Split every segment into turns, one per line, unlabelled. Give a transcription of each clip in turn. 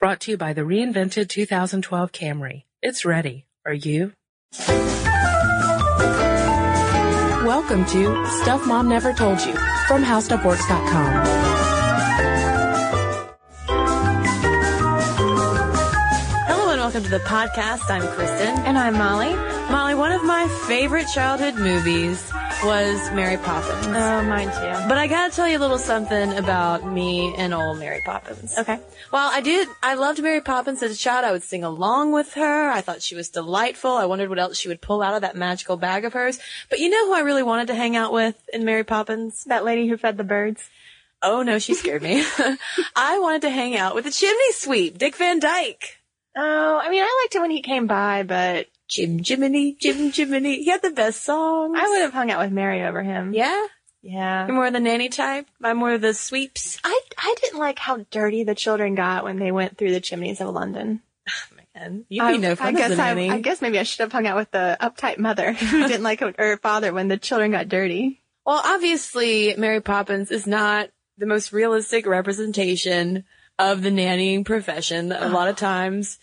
Brought to you by the reinvented 2012 Camry. It's ready. Are you? Welcome to Stuff Mom Never Told You from HowStuffWorks.com.
Hello and welcome to the podcast. I'm Cristen.
And I'm Molly.
Molly, one of my favorite childhood movies was Mary Poppins.
Oh, mine too.
But I gotta tell you a little something about me and old Mary Poppins.
Okay.
Well, I did, I loved Mary Poppins as a child. I would sing along with her. I thought she was delightful. I wondered what else she would pull out of that magical bag of hers. But you know who I really wanted to hang out with in Mary Poppins?
That lady who fed the birds.
Oh no, she scared me. I wanted to hang out with the chimney sweep, Dick Van Dyke.
Oh, I mean, I liked it when he came by, but
Chim Chiminey, Chim Chiminey. He had the best songs.
I would have hung out with Mary over him.
Yeah?
Yeah.
You're more the nanny type? I'm more the sweeps.
I, I didn't like how dirty the children got when they went through the chimneys of London.
And you'd
I,
be um, no
I
fun
guess
as a
I,
nanny.
I guess maybe I should have hung out with the uptight mother who didn't like her father when the children got dirty.
Well, obviously, Mary Poppins is not the most realistic representation of the nannying profession. A lot of times,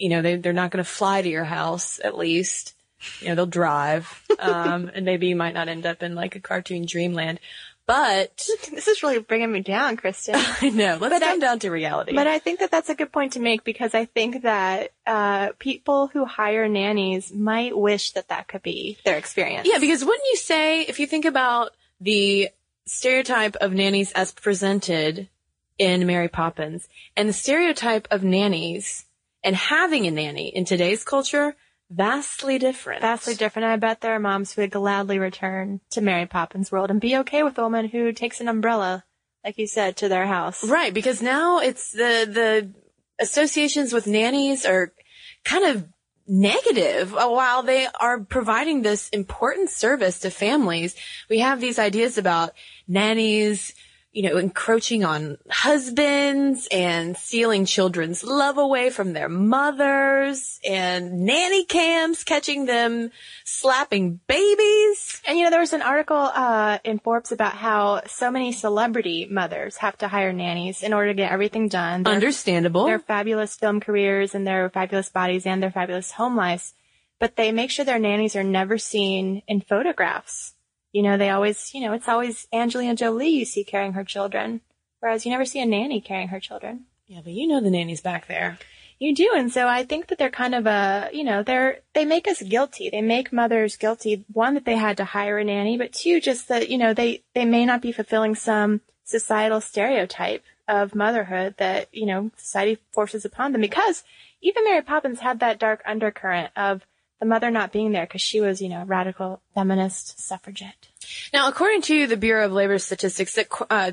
you know, they, they're not going to fly to your house, at least. You know, they'll drive. Um, and maybe you might not end up in like a cartoon dreamland. But,
This is really bringing me down, Cristen.
I know, let's
But I-
come down to reality.
But I think that that's a good point to make because I think that uh, people who hire nannies might wish that that could be their experience.
Yeah, because wouldn't you say, if you think about the stereotype of nannies as presented in Mary Poppins and the stereotype of nannies and having a nanny in today's culture, vastly different.
vastly different. I bet there are moms who would gladly return to Mary Poppins world and be okay with a woman who takes an umbrella, like you said, to their house.
Right, because now it's the, the associations with nannies are kind of negative while they are providing this important service to families. We have these ideas about nannies, you know, encroaching on husbands and stealing children's love away from their mothers and nanny cams catching them slapping babies.
And you know, there was an article uh, in Forbes about how so many celebrity mothers have to hire nannies in order to get everything done. Their-
Understandable.
their fabulous film careers and their fabulous bodies and their fabulous home lives, but they make sure their nannies are never seen in photographs. You know, they always, you know, it's always Angelina Jolie you see carrying her children, whereas you never see a nanny carrying her children.
yeah, but you know the nanny's back there.
You do, and so I think that they're kind of a, you know, they're they make us guilty. They make mothers guilty. One that they had to hire a nanny, but two, just that you know they they may not be fulfilling some societal stereotype of motherhood that you know society forces upon them. Because even Mary Poppins had that dark undercurrent of the mother not being there because she was, you know, a radical feminist suffragette.
Now, according to the Bureau of Labor Statistics, that uh,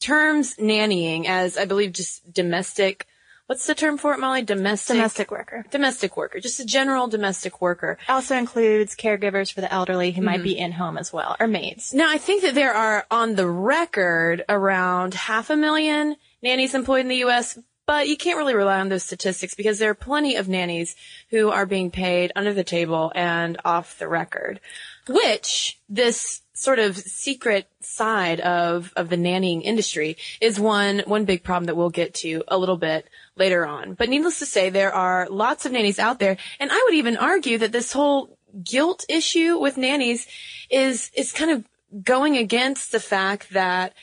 terms nannying as, I believe, just domestic. What's the term for it, Molly? Domestic.
Domestic worker
Domestic worker, just a general domestic worker.
also includes caregivers for the elderly who might be in home as well, or maids.
Now, I think that there are on the record around half a million nannies employed in the U.S., but you can't really rely on those statistics because there are plenty of nannies who are being paid under the table and off the record, which this sort of secret side of, of the nannying industry is one, one big problem that we'll get to a little bit later on. But needless to say, there are lots of nannies out there. And I would even argue that this whole guilt issue with nannies is, is kind of going against the fact that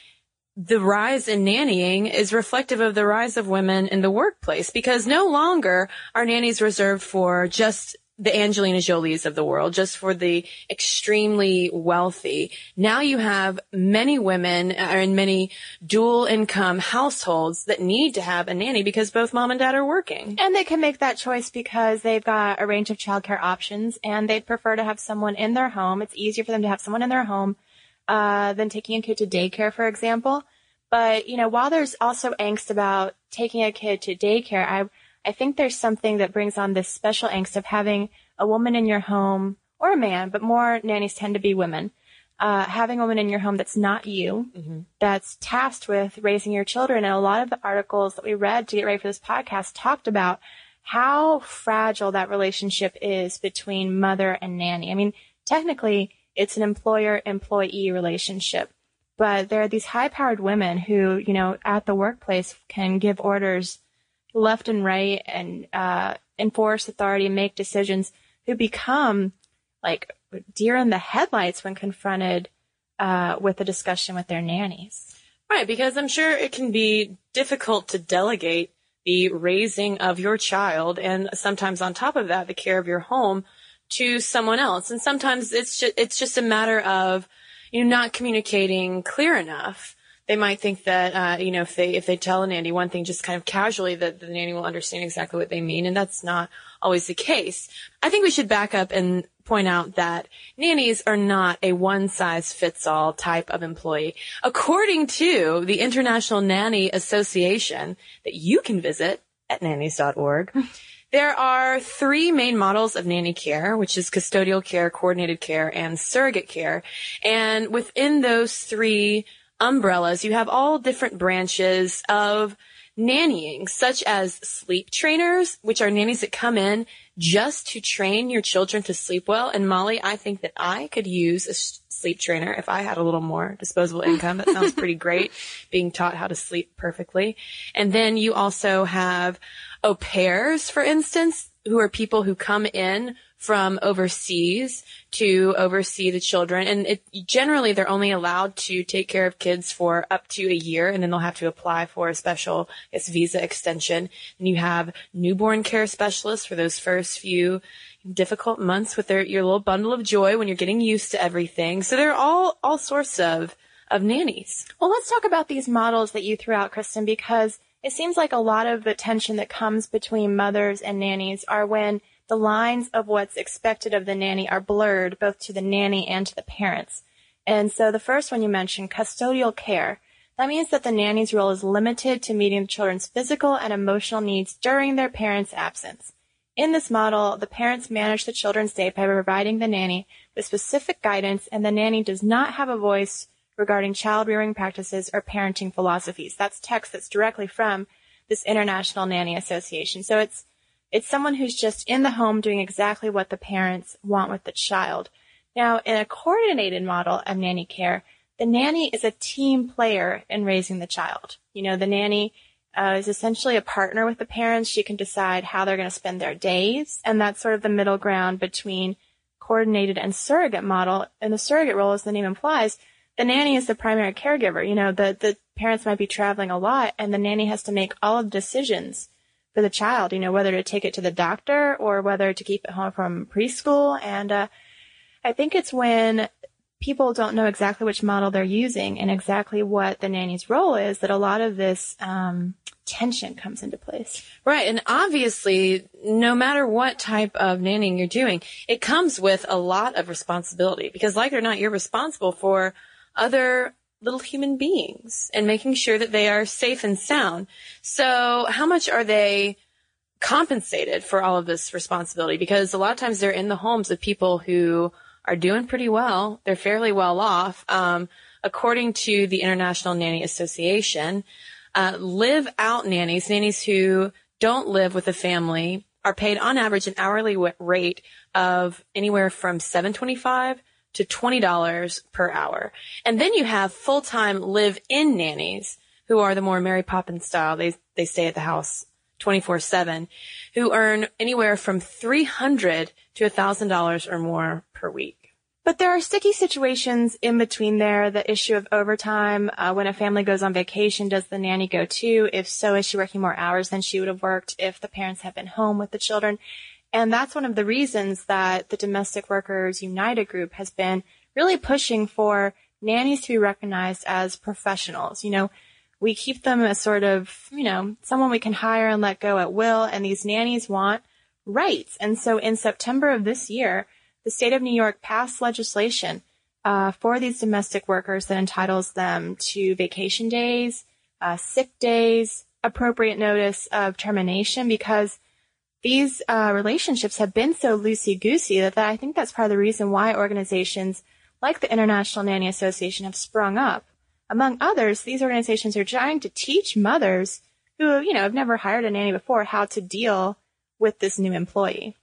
the rise in nannying is reflective of the rise of women in the workplace because no longer are nannies reserved for just the Angelina Jolies of the world, just for the extremely wealthy. Now you have many women uh, are in many dual income households that need to have a nanny because both mom and dad are working.
And they can make that choice because they've got a range of childcare options and they'd prefer to have someone in their home. It's easier for them to have someone in their home uh, than taking a kid to daycare, for example. But, you know, while there's also angst about taking a kid to daycare, I, I think there's something that brings on this special angst of having a woman in your home or a man, but more nannies tend to be women. Uh, having a woman in your home that's not you, that's tasked with raising your children. And a lot of the articles that we read to get ready for this podcast talked about how fragile that relationship is between mother and nanny. I mean, technically, it's an employer employee relationship, but there are these high powered women who, you know, at the workplace can give orders left and right and uh, enforce authority and make decisions who become like deer in the headlights when confronted uh, with a discussion with their nannies.
Right, because I'm sure it can be difficult to delegate the raising of your child and sometimes on top of that, the care of your home to someone else. And sometimes it's just, it's just a matter of, you know, not communicating clear enough. They might think that, uh, you know, if they, if they tell a nanny one thing just kind of casually that the nanny will understand exactly what they mean. And that's not always the case. I think we should back up and point out that nannies are not a one size fits all type of employee. According to the International Nanny Association that you can visit at nannies.org, there are three main models of nanny care, which is custodial care, coordinated care, and surrogate care. And within those three umbrellas, you have all different branches of nannying, such as sleep trainers, which are nannies that come in just to train your children to sleep well. And Molly, I think that I could use a sleep trainer if I had a little more disposable income. That sounds pretty great, being taught how to sleep perfectly. And then you also have au pairs, for instance, who are people who come in from overseas to oversee the children. And it, generally they're only allowed to take care of kids for up to a year and then they'll have to apply for a special guess, visa extension. And you have newborn care specialists for those first few difficult months with their, your little bundle of joy when you're getting used to everything. So they're all, all sorts of, of nannies.
Well, let's talk about these models that you threw out, Cristen, because it seems like a lot of the tension that comes between mothers and nannies are when the lines of what's expected of the nanny are blurred both to the nanny and to the parents. And so the first one you mentioned, custodial care. That means that the nanny's role is limited to meeting the children's physical and emotional needs during their parents' absence. In this model, the parents manage the children's day by providing the nanny with specific guidance, and the nanny does not have a voice regarding child rearing practices or parenting philosophies. That's text that's directly from this International Nanny Association. So it's it's someone who's just in the home doing exactly what the parents want with the child. Now, in a coordinated model of nanny care, the nanny is a team player in raising the child. You know, the nanny uh, is essentially a partner with the parents. She can decide how they're going to spend their days, and that's sort of the middle ground between coordinated and surrogate model. And the surrogate role, as the name implies, the nanny is the primary caregiver. You know, the the parents might be traveling a lot, and the nanny has to make all of the decisions for the child, you know, whether to take it to the doctor or whether to keep it home from preschool. And uh, I think it's when people don't know exactly which model they're using and exactly what the nanny's role is that a lot of this um, tension comes into place.
Right. And obviously, no matter what type of nannying you're doing, it comes with a lot of responsibility because like or not, you're responsible for other little human beings and making sure that they are safe and sound. So how much are they compensated for all of this responsibility? Because a lot of times they're in the homes of people who are doing pretty well. They're fairly well off. Um, according to the International Nanny Association, uh, live out nannies, nannies who don't live with a family, are paid on average an hourly rate of anywhere from 725 to $20 per hour. And then you have full-time live-in nannies who are the more Mary Poppins style. They, they stay at the house 24-7 who earn anywhere from 300 to $1,000 or more per week.
But there are sticky situations in between there. The issue of overtime. Uh, when a family goes on vacation, does the nanny go too? If so, is she working more hours than she would have worked if the parents had been home with the children? And that's one of the reasons that the Domestic Workers United group has been really pushing for nannies to be recognized as professionals. You know, we keep them as sort of, you know, someone we can hire and let go at will, and these nannies want rights. And so in September of this year, the state of New York passed legislation uh, for these domestic workers that entitles them to vacation days, uh, sick days, appropriate notice of termination because these uh, relationships have been so loosey goosey that, that I think that's part of the reason why organizations like the International Nanny Association have sprung up. Among others, these organizations are trying to teach mothers who, you know, have never hired a nanny before how to deal with this new employee.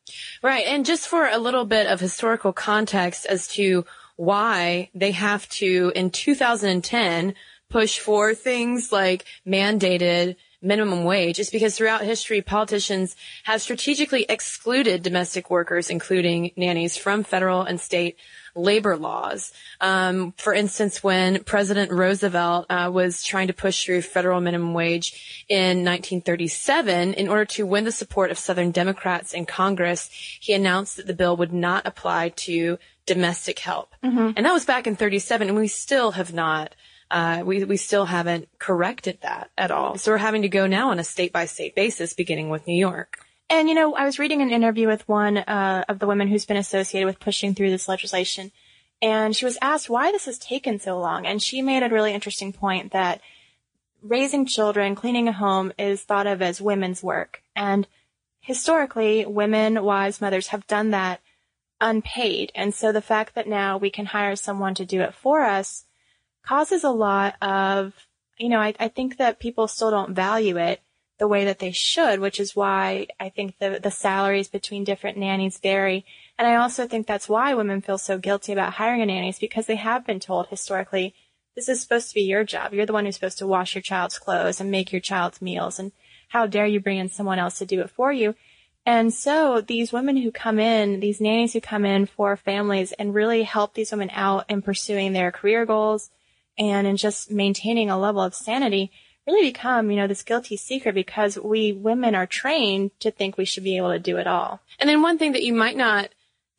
Right. And just for a little bit of historical context as to why they have to, in 2010, push for things like mandated minimum wage is because throughout history, politicians have strategically excluded domestic workers, including nannies, from federal and state labor laws. Um, for instance, when President Roosevelt uh, was trying to push through federal minimum wage in 1937, in order to win the support of Southern Democrats in Congress, he announced that the bill would not apply to domestic help. Mm-hmm. And that was back in 37, and we still have not uh, we we still haven't corrected that at all. So we're having to go now on a state by state basis, beginning with New York.
And you know, I was reading an interview with one uh, of the women who's been associated with pushing through this legislation, and she was asked why this has taken so long, and she made a really interesting point that raising children, cleaning a home is thought of as women's work, and historically, women, wives, mothers have done that unpaid, and so the fact that now we can hire someone to do it for us causes a lot of, you know, I, I think that people still don't value it the way that they should, which is why I think the, the salaries between different nannies vary. And I also think that's why women feel so guilty about hiring a nanny is because they have been told historically, this is supposed to be your job. You're the one who's supposed to wash your child's clothes and make your child's meals. And how dare you bring in someone else to do it for you? And so these women who come in, these nannies who come in for families and really help these women out in pursuing their career goals, and in just maintaining a level of sanity really become, you know, this guilty secret because we women are trained to think we should be able to do it all.
And then one thing that you might not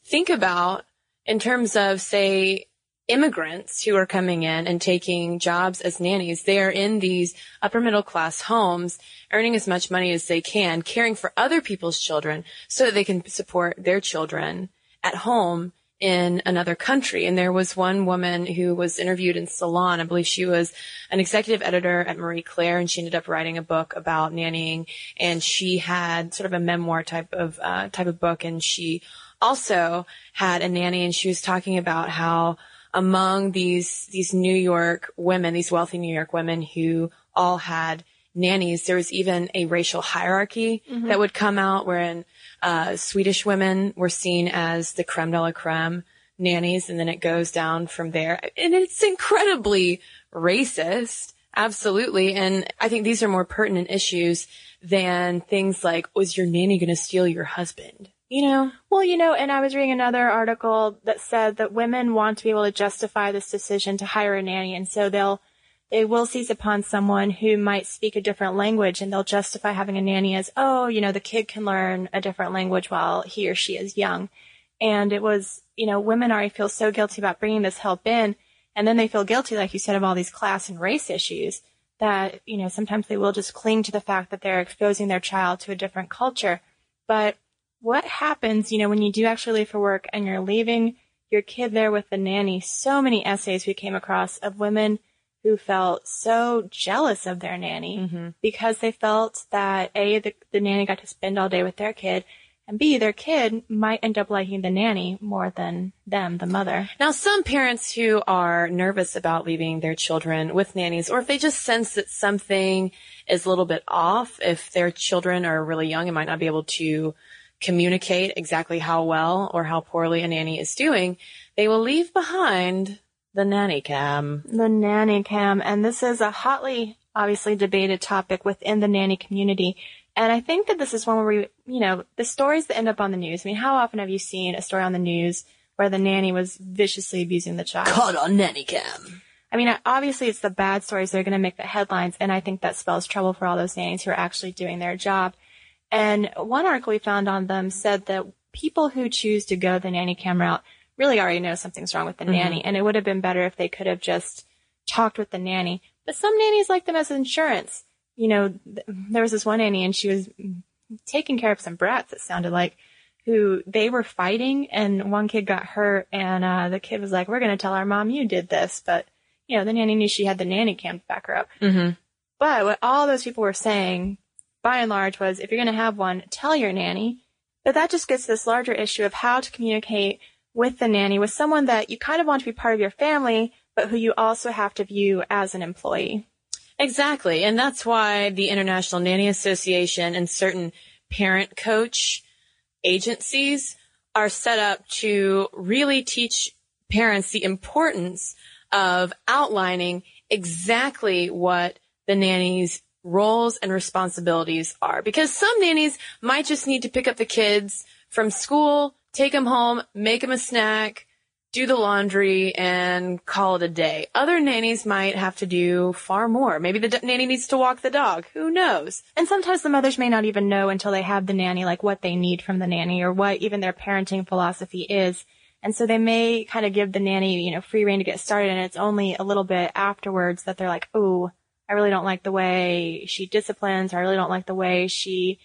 think about in terms of, say, immigrants who are coming in and taking jobs as nannies, they are in these upper middle class homes, earning as much money as they can, caring for other people's children so that they can support their children at home in another country. And there was one woman who was interviewed in Salon. I believe she was an executive editor at Marie Claire and she ended up writing a book about nannying and she had sort of a memoir type of, uh, type of book and she also had a nanny and she was talking about how among these, these New York women, these wealthy New York women who all had nannies, there was even a racial hierarchy mm-hmm. that would come out wherein uh, Swedish women were seen as the creme de la creme nannies, and then it goes down from there. And it's incredibly racist. Absolutely. And I think these are more pertinent issues than things like, was your nanny going to steal your husband? You know?
Well, you know, and I was reading another article that said that women want to be able to justify this decision to hire a nanny. And so they'll they will seize upon someone who might speak a different language and they'll justify having a nanny as, oh, you know, the kid can learn a different language while he or she is young. And it was, you know, women already feel so guilty about bringing this help in. And then they feel guilty, like you said, of all these class and race issues that, you know, sometimes they will just cling to the fact that they're exposing their child to a different culture. But what happens, you know, when you do actually leave for work and you're leaving your kid there with the nanny? So many essays we came across of women who felt so jealous of their nanny mm-hmm. because they felt that A, the, the nanny got to spend all day with their kid, and B, their kid might end up liking the nanny more than them, the mother.
Now, some parents who are nervous about leaving their children with nannies, or if they just sense that something is a little bit off, if their children are really young and might not be able to communicate exactly how well or how poorly a nanny is doing, they will leave behind the nanny cam.
The nanny cam. And this is a hotly, obviously debated topic within the nanny community. And I think that this is one where we, you know, the stories that end up on the news. I mean, how often have you seen a story on the news where the nanny was viciously abusing the child?
Caught on nanny cam.
I mean, obviously it's the bad stories that are going to make the headlines. And I think that spells trouble for all those nannies who are actually doing their job. And one article we found on them said that people who choose to go the nanny cam route really already know something's wrong with the mm-hmm. nanny. And it would have been better if they could have just talked with the nanny. But some nannies like them as insurance. You know, th- there was this one nanny and she was taking care of some brats, it sounded like, who they were fighting and one kid got hurt and, uh, the kid was like, we're going to tell our mom you did this. But, you know, the nanny knew she had the nanny cam to back her up.
Mm-hmm.
But what all those people were saying, by and large, was if you're going to have one, tell your nanny. But that just gets this larger issue of how to communicate with the nanny with someone that you kind of want to be part of your family, but who you also have to view as an employee.
Exactly. And that's why the International Nanny Association and certain parent coach agencies are set up to really teach parents the importance of outlining exactly what the nanny's roles and responsibilities are because some nannies might just need to pick up the kids from school, take them home, make them a snack, do the laundry and call it a day. Other nannies might have to do far more. Maybe the d- nanny needs to walk the dog. Who knows?
And sometimes the mothers may not even know until they have the nanny, like what they need from the nanny or what even their parenting philosophy is. And so they may kind of give the nanny, you know, free reign to get started. And it's only a little bit afterwards that they're like, oh, I really don't like the way she disciplines, or I really don't like the way she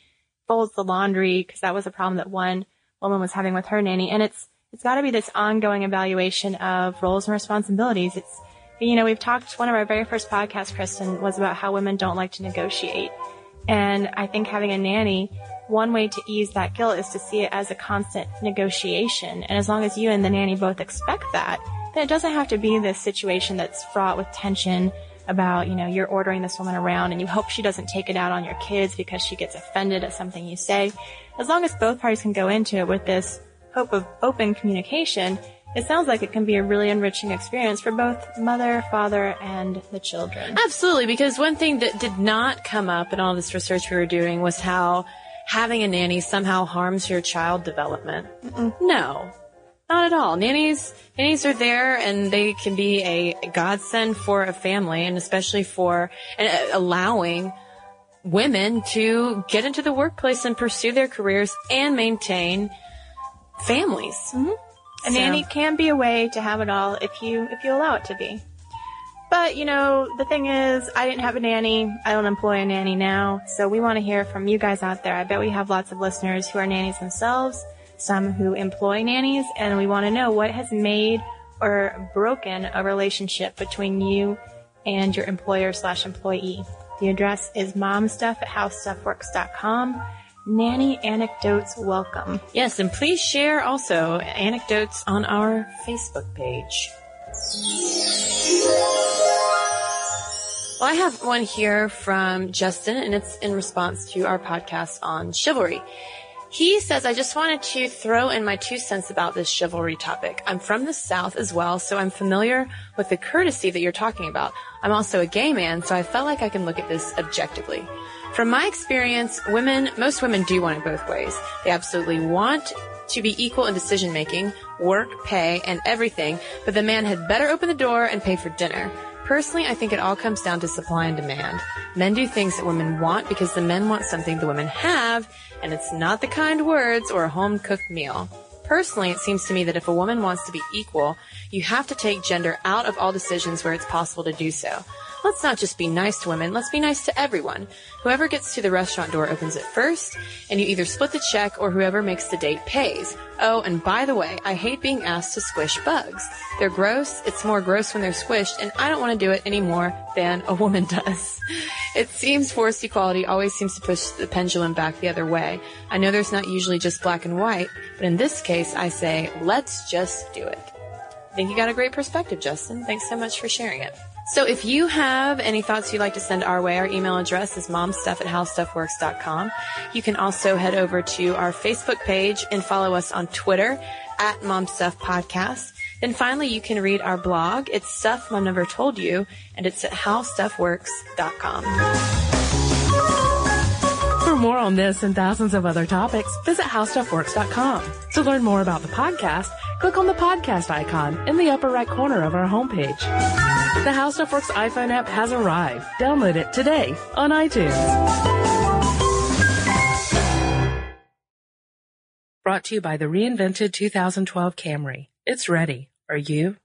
folds the laundry, because that was a problem that one woman was having with her nanny. And it's, it's got to be this ongoing evaluation of roles and responsibilities. It's, you know, we've talked, one of our very first podcasts, Cristen, was about how women don't like to negotiate. And I think having a nanny, one way to ease that guilt is to see it as a constant negotiation. And as long as you and the nanny both expect that, then it doesn't have to be this situation that's fraught with tension about, you know, you're ordering this woman around and you hope she doesn't take it out on your kids because she gets offended at something you say. As long as both parties can go into it with this hope of open communication, it sounds like it can be a really enriching experience for both mother, father, and the children.
Absolutely, because one thing that did not come up in all this research we were doing was how having a nanny somehow harms your child development. Mm-mm. No, not at all. Nannies, nannies are there and they can be a godsend for a family and especially for uh, allowing women to get into the workplace and pursue their careers and maintain families.
Mm-hmm. A so. nanny can be a way to have it all if you if you allow it to be. But you know, the thing is, I didn't have a nanny. I don't employ a nanny now. So we want to hear from you guys out there. I bet we have lots of listeners who are nannies themselves, some who employ nannies, and we want to know what has made or broken a relationship between you and your employer slash employee. The address is momstuff at howstuffworks.com nanny anecdotes welcome.
Yes, and please share also anecdotes on our Facebook page. Well, I have one here from Justin, and it's in response to our podcast on chivalry. He says, I just wanted to throw in my two cents about this chivalry topic. I'm from the South as well, so I'm familiar with the courtesy that you're talking about. I'm also a gay man, so I felt like I can look at this objectively. From my experience, women, most women do want it both ways. They absolutely want to be equal in decision making, work, pay, and everything, but the man had better open the door and pay for dinner. Personally, I think it all comes down to supply and demand. Men do things that women want because the men want something the women have, and it's not the kind words or a home cooked meal. Personally, it seems to me that if a woman wants to be equal, you have to take gender out of all decisions where it's possible to do so. Let's not just be nice to women, let's be nice to everyone. Whoever gets to the restaurant door opens it first, and you either split the check or whoever makes the date pays. Oh, and by the way, I hate being asked to squish bugs. They're gross, it's more gross when they're squished, and I don't want to do it any more than a woman does. It seems forced equality always seems to push the pendulum back the other way. I know there's not usually just black and white, but in this case, I say, let's just do it. I think you got a great perspective, Justin. Thanks so much for sharing it. So if you have any thoughts you'd like to send our way, our email address is momstuff at howstuffworks.com. You can also head over to our Facebook page and follow us on Twitter at momstuffpodcast. Then finally, you can read our blog. It's Stuff Mom Never Told You, and it's at howstuffworks.com.
For more on this and thousands of other topics, visit howstuffworks.com. To learn more about the podcast, click on the podcast icon in the upper right corner of our homepage. The How Stuff Works iPhone app has arrived. Download it today on iTunes. Brought to you by the reinvented 2012 Camry. It's ready. Are you?